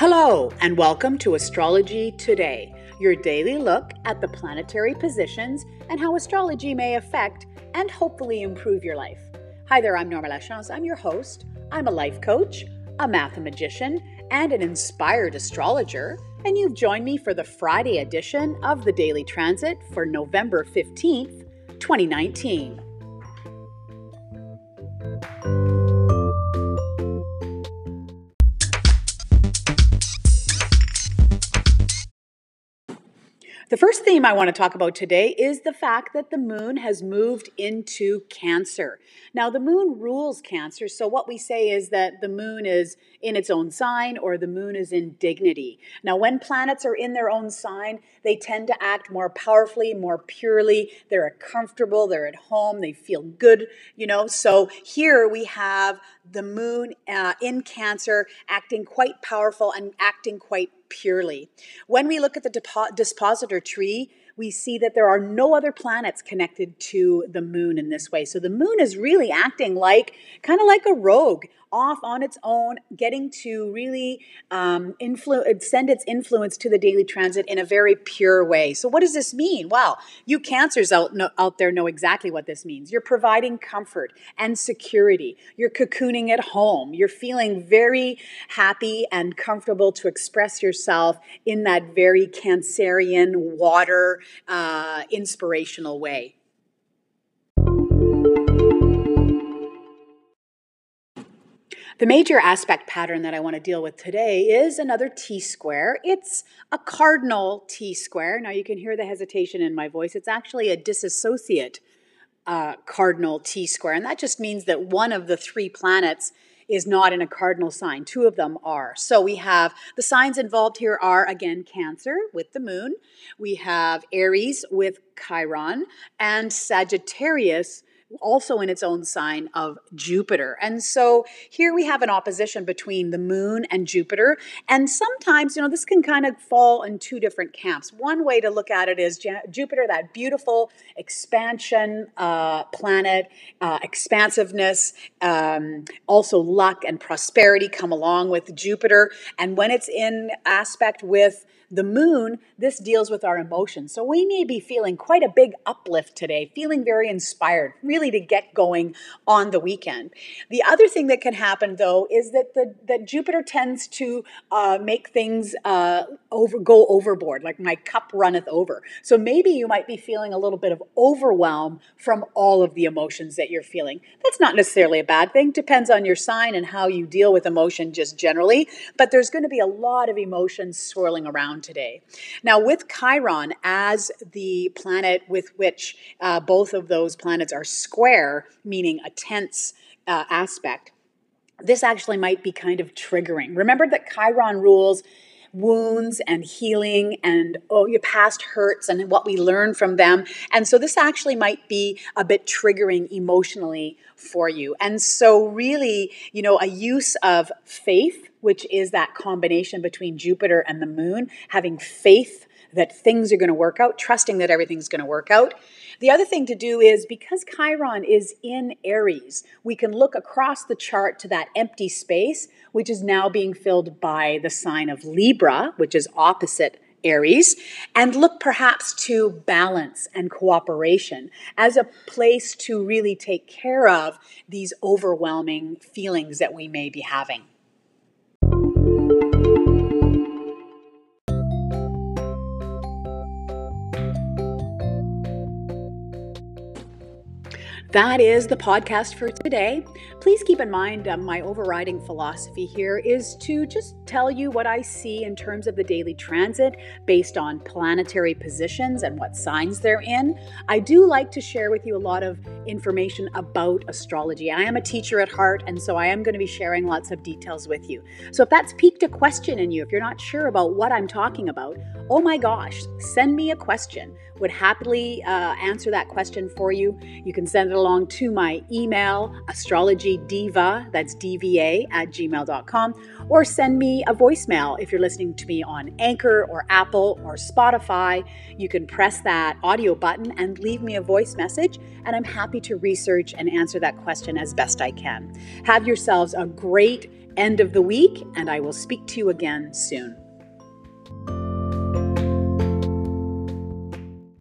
Hello, and welcome to Astrology Today, your daily look at the planetary positions and how astrology may affect and hopefully improve your life. Hi there, I'm Norma Lachance. I'm your host. I'm a life coach, a mathemagician, and an inspired astrologer. And you've joined me for the Friday edition of the Daily Transit for November 15th, 2019. The first theme I want to talk about today is the fact that the moon has moved into Cancer. Now, the moon rules Cancer, so what we say is that the moon is in its own sign or the moon is in dignity. Now, when planets are in their own sign, they tend to act more powerfully, more purely. They're comfortable, they're at home, they feel good, you know. So here we have the moon uh, in Cancer acting quite powerful and acting quite purely. When we look at the depo- dispositor tree, we see that there are no other planets connected to the moon in this way. So the moon is really acting like kind of like a rogue off on its own, getting to really um, influ- send its influence to the daily transit in a very pure way. So, what does this mean? Well, you cancers out, no, out there know exactly what this means. You're providing comfort and security. You're cocooning at home. You're feeling very happy and comfortable to express yourself in that very Cancerian water uh, inspirational way. The major aspect pattern that I want to deal with today is another T square. It's a cardinal T square. Now you can hear the hesitation in my voice. It's actually a disassociate uh, cardinal T square, and that just means that one of the three planets is not in a cardinal sign. Two of them are. So we have the signs involved here are again Cancer with the moon, we have Aries with Chiron, and Sagittarius also in its own sign of Jupiter. And so here we have an opposition between the moon and Jupiter. And sometimes, you know, this can kind of fall in two different camps. One way to look at it is Jupiter, that beautiful expansion uh, planet, uh, expansiveness, um, also luck and prosperity come along with Jupiter. And when it's in aspect with the moon, this deals with our emotions. So we may be feeling quite a big uplift today, feeling very inspired, really to get going on the weekend. The other thing that can happen, though, is that the that Jupiter tends to uh, make things uh, over go overboard, like my cup runneth over. So maybe you might be feeling a little bit of overwhelm from all of the emotions that you're feeling. That's not necessarily a bad thing. Depends on your sign and how you deal with emotion just generally. But there's going to be a lot of emotions swirling around today. Now, with Chiron as the planet with which uh, both of those planets are square, meaning a tense uh, aspect, this actually might be kind of triggering. Remember that Chiron rules wounds and healing and oh your past hurts and what we learn from them and so this actually might be a bit triggering emotionally for you and so really you know a use of faith which is that combination between Jupiter and the moon, having faith that things are going to work out, trusting that everything's going to work out. The other thing to do is because Chiron is in Aries, we can look across the chart to that empty space, which is now being filled by the sign of Libra, which is opposite Aries, and look perhaps to balance and cooperation as a place to really take care of these overwhelming feelings that we may be having. That is the podcast for today. Please keep in mind um, my overriding philosophy here is to just tell you what I see in terms of the daily transit based on planetary positions and what signs they're in. I do like to share with you a lot of information about astrology. I am a teacher at heart, and so I am going to be sharing lots of details with you. So if that's piqued a question in you, if you're not sure about what I'm talking about, oh my gosh, send me a question. Would happily uh, answer that question for you. You can send it along to my email, astrologydiva, that's dva at gmail.com, or send a voicemail if you're listening to me on Anchor or Apple or Spotify. You can press that audio button and leave me a voice message, and I'm happy to research and answer that question as best I can. Have yourselves a great end of the week, and I will speak to you again soon.